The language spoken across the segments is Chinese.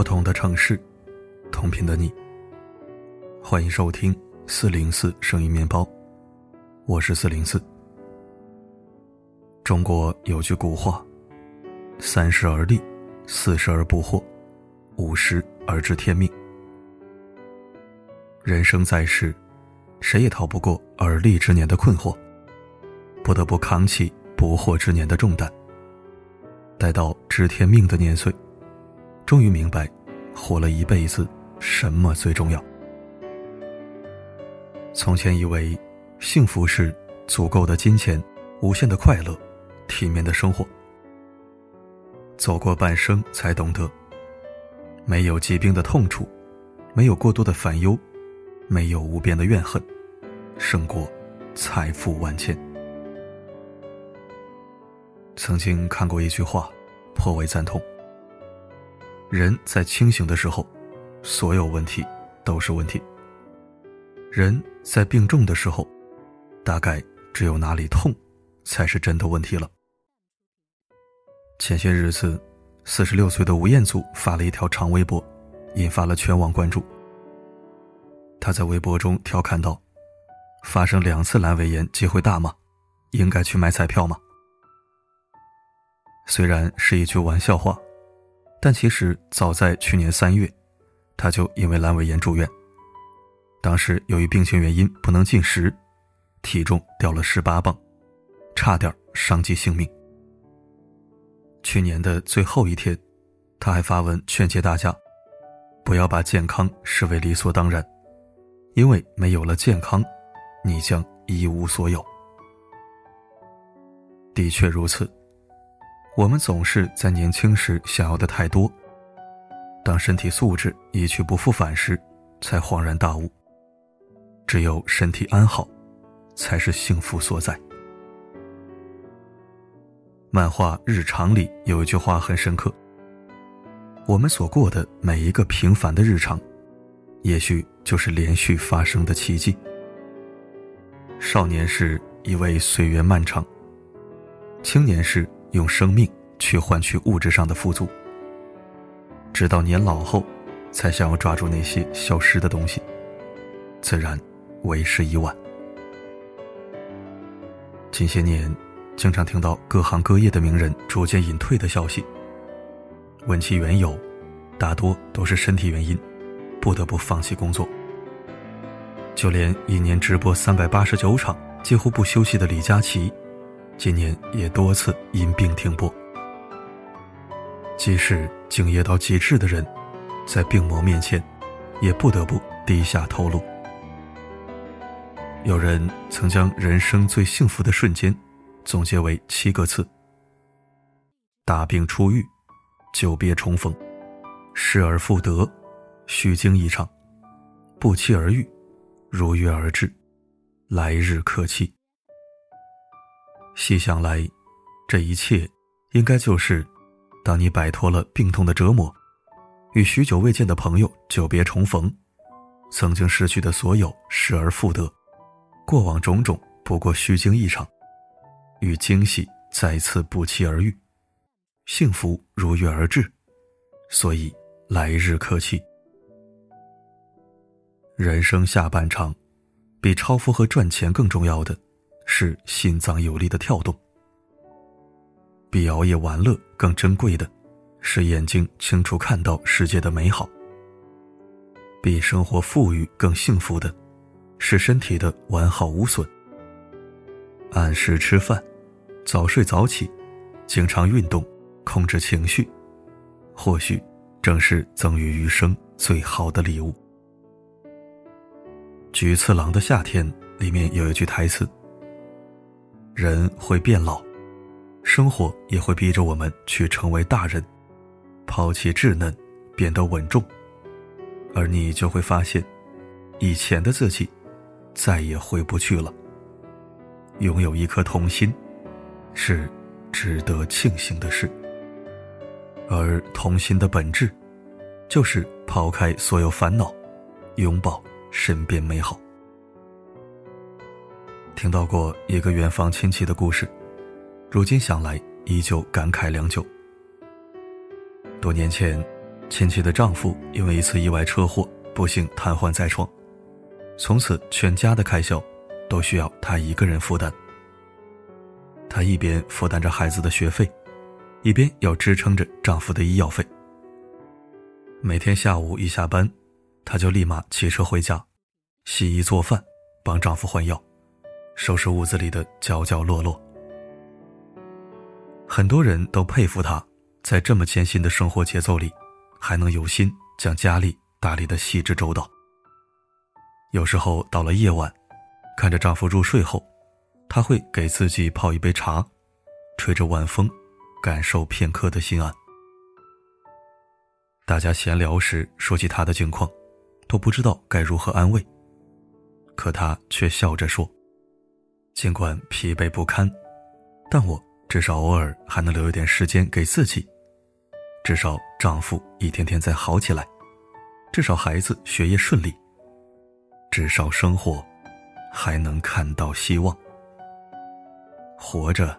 不同的城市，同频的你。欢迎收听四零四声音面包，我是四零四。中国有句古话：“三十而立，四十而不惑，五十而知天命。”人生在世，谁也逃不过而立之年的困惑，不得不扛起不惑之年的重担。待到知天命的年岁，终于明白，活了一辈子，什么最重要？从前以为，幸福是足够的金钱、无限的快乐、体面的生活。走过半生，才懂得，没有疾病的痛楚，没有过多的烦忧，没有无边的怨恨，胜过财富万千。曾经看过一句话，颇为赞同。人在清醒的时候，所有问题都是问题；人在病重的时候，大概只有哪里痛，才是真的问题了。前些日子，四十六岁的吴彦祖发了一条长微博，引发了全网关注。他在微博中调侃道：“发生两次阑尾炎，机会大吗？应该去买彩票吗？”虽然是一句玩笑话，但其实早在去年三月，他就因为阑尾炎住院。当时由于病情原因不能进食，体重掉了十八磅，差点伤及性命。去年的最后一天，他还发文劝诫大家，不要把健康视为理所当然，因为没有了健康，你将一无所有。的确如此。我们总是在年轻时想要的太多，当身体素质一去不复返时，才恍然大悟。只有身体安好，才是幸福所在。漫画《日常》里有一句话很深刻：我们所过的每一个平凡的日常，也许就是连续发生的奇迹。少年时以为岁月漫长，青年时。用生命去换取物质上的富足，直到年老后，才想要抓住那些消失的东西，自然为时已晚。近些年，经常听到各行各业的名人逐渐隐退的消息。问其缘由，大多都是身体原因，不得不放弃工作。就连一年直播三百八十九场、几乎不休息的李佳琦。今年也多次因病停播，即使敬业到极致的人，在病魔面前，也不得不低下头颅。有人曾将人生最幸福的瞬间，总结为七个字：大病初愈，久别重逢，失而复得，虚惊一场，不期而遇，如约而至，来日可期。细想来，这一切应该就是：当你摆脱了病痛的折磨，与许久未见的朋友久别重逢，曾经失去的所有失而复得，过往种种不过虚惊一场，与惊喜再次不期而遇，幸福如约而至，所以来日可期。人生下半场，比超富和赚钱更重要的。是心脏有力的跳动，比熬夜玩乐更珍贵的，是眼睛清楚看到世界的美好；比生活富裕更幸福的，是身体的完好无损。按时吃饭，早睡早起，经常运动，控制情绪，或许正是赠予余生最好的礼物。《菊次郎的夏天》里面有一句台词。人会变老，生活也会逼着我们去成为大人，抛弃稚嫩，变得稳重，而你就会发现，以前的自己再也回不去了。拥有一颗童心，是值得庆幸的事，而童心的本质，就是抛开所有烦恼，拥抱身边美好。听到过一个远房亲戚的故事，如今想来依旧感慨良久。多年前，亲戚的丈夫因为一次意外车祸，不幸瘫痪在床，从此全家的开销都需要她一个人负担。她一边负担着孩子的学费，一边要支撑着丈夫的医药费。每天下午一下班，她就立马骑车回家，洗衣做饭，帮丈夫换药，收拾屋子里的角角落落。很多人都佩服她，在这么艰辛的生活节奏里。还能有心将家里打理的细致周到。有时候到了夜晚，看着丈夫入睡后，她会给自己泡一杯茶，吹着晚风，感受片刻的心安。大家闲聊时说起她的境况，都不知道该如何安慰，可她却笑着说：“尽管疲惫不堪，但我至少偶尔还能留一点时间给自己。”至少丈夫一天天在好起来，至少孩子学业顺利，至少生活还能看到希望。活着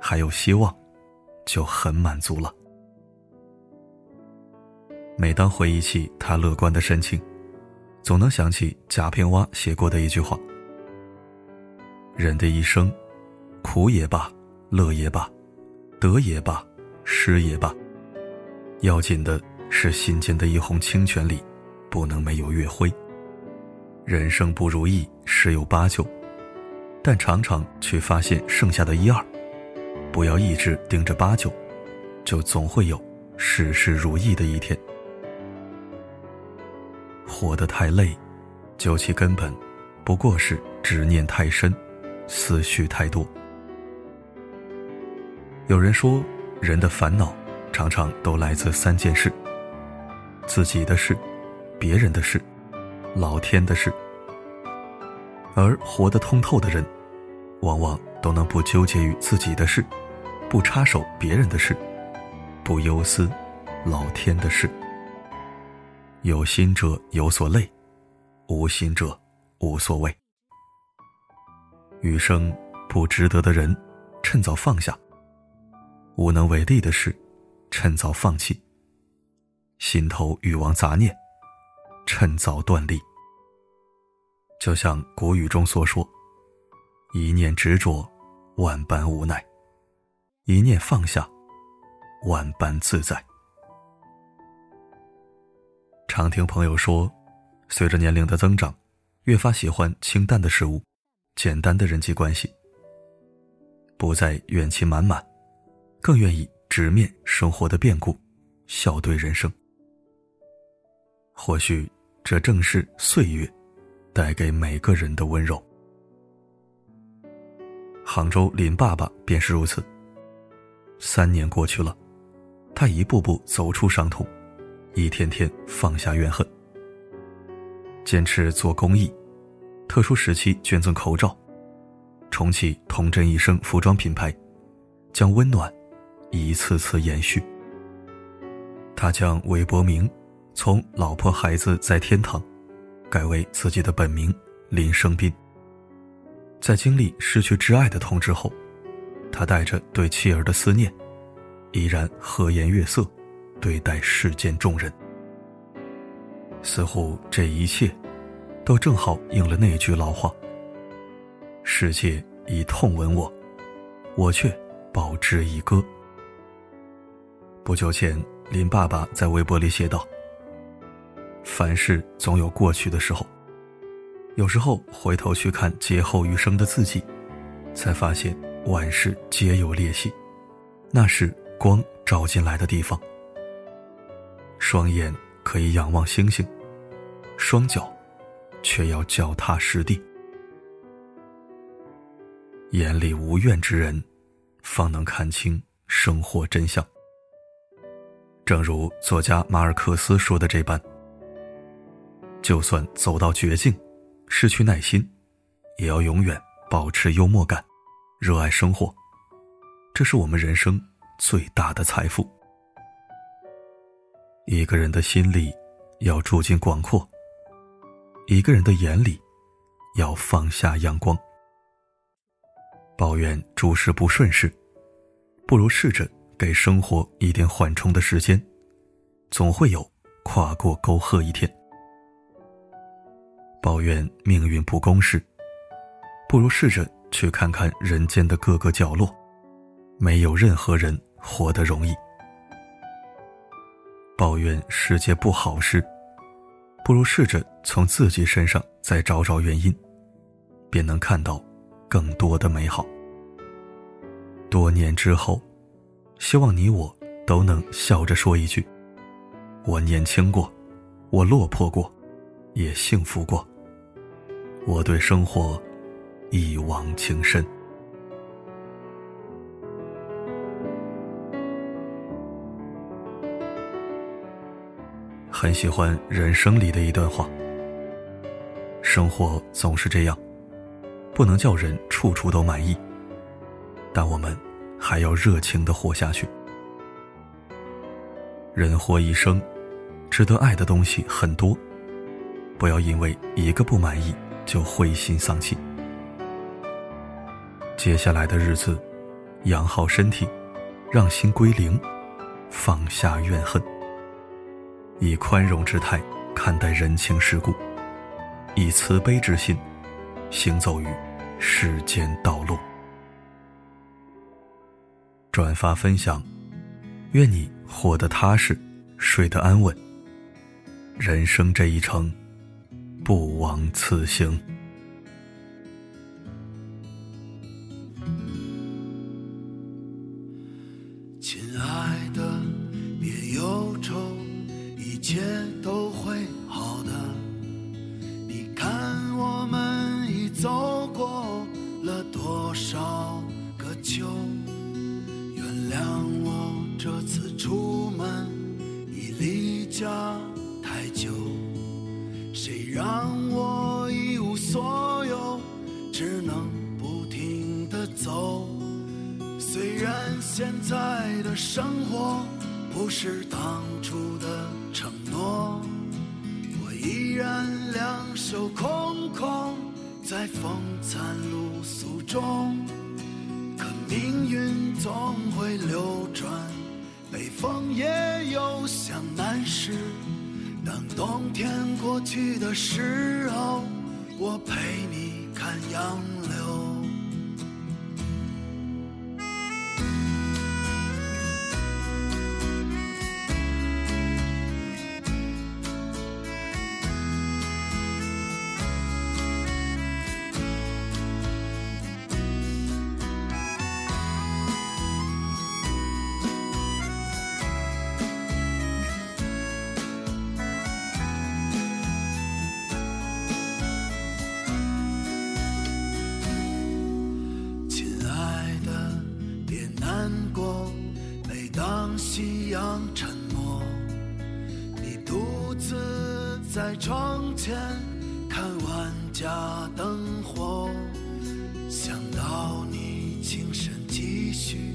还有希望，就很满足了。每当回忆起他乐观的神情，总能想起贾平凹写过的一句话：“人的一生，苦也罢，乐也罢，得也罢，失也罢。”要紧的是心间的一泓清泉里，不能没有月辉。人生不如意十有八九，但常常去发现剩下的一二，不要一直盯着八九，就总会有事事如意的一天。活得太累，究其根本，不过是执念太深，思绪太多。有人说，人的烦恼。常常都来自三件事：自己的事、别人的事、老天的事。而活得通透的人，往往都能不纠结于自己的事，不插手别人的事，不忧思老天的事。有心者有所累，无心者无所谓。余生不值得的人，趁早放下；无能为力的事。趁早放弃，心头欲望杂念，趁早断离。就像古语中所说：“一念执着，万般无奈；一念放下，万般自在。”常听朋友说，随着年龄的增长，越发喜欢清淡的食物，简单的人际关系，不再怨气满满，更愿意。直面生活的变故，笑对人生。或许这正是岁月带给每个人的温柔。杭州林爸爸便是如此。三年过去了，他一步步走出伤痛，一天天放下怨恨，坚持做公益，特殊时期捐赠口罩，重启童真一生服装品牌，将温暖。一次次延续。他将微博名从“老婆孩子在天堂”改为自己的本名林生斌。在经历失去挚爱的痛之后，他带着对妻儿的思念，依然和颜悦色对待世间众人。似乎这一切，都正好应了那句老话：“世界以痛吻我，我却报之以歌。”不久前，林爸爸在微博里写道：“凡事总有过去的时候，有时候回头去看劫后余生的自己，才发现万事皆有裂隙，那是光照进来的地方。双眼可以仰望星星，双脚却要脚踏实地。眼里无怨之人，方能看清生活真相。”正如作家马尔克斯说的这般，就算走到绝境，失去耐心，也要永远保持幽默感，热爱生活，这是我们人生最大的财富。一个人的心里要住进广阔，一个人的眼里要放下阳光。抱怨诸事不顺时，不如试着。给生活一点缓冲的时间，总会有跨过沟壑一天。抱怨命运不公时，不如试着去看看人间的各个角落，没有任何人活得容易。抱怨世界不好时，不如试着从自己身上再找找原因，便能看到更多的美好。多年之后，希望你我都能笑着说一句：“我年轻过，我落魄过，也幸福过。我对生活一往情深。”很喜欢《人生》里的一段话：“生活总是这样，不能叫人处处都满意。”但我们还要热情的活下去。人活一生，值得爱的东西很多，不要因为一个不满意就灰心丧气。接下来的日子，养好身体，让心归零，放下怨恨，以宽容之态看待人情世故，以慈悲之心行走于世间道路。转发分享，愿你活得踏实，睡得安稳。人生这一程，不枉此行。生活不是当初的承诺，我依然两手空空，在风餐露宿中。可命运总会流转，北风也有向南时。当冬天过去的时候，我陪你看杨在窗前看万家灯火，想到你轻声继续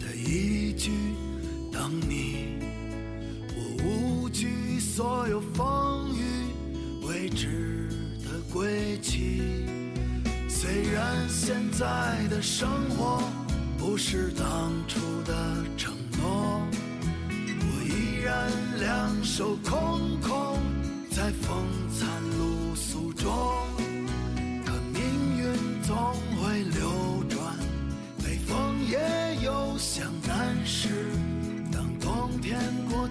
的一句“等你”，我无惧所有风雨未知的归期。虽然现在的生活不是当初的承诺。我依然两手空，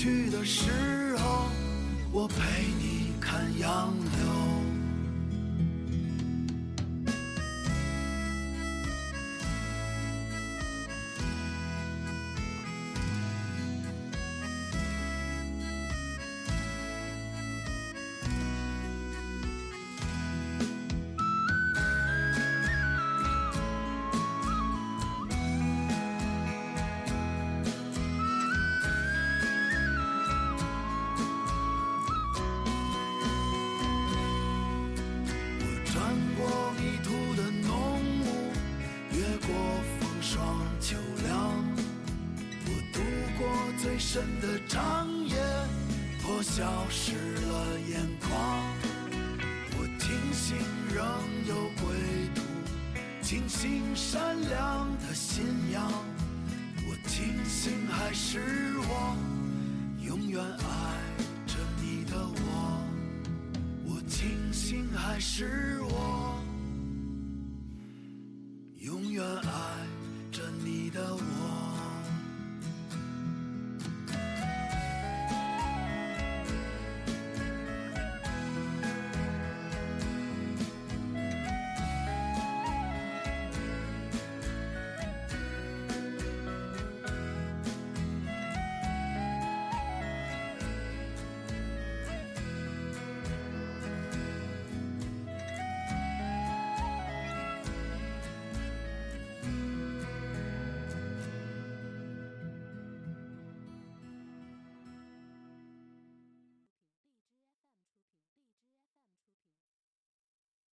去的时候，我陪你看杨柳。消失了眼眶。我庆幸仍有归途，庆幸善良的信仰。我庆幸还是我永远爱着你的我，我庆幸还是我。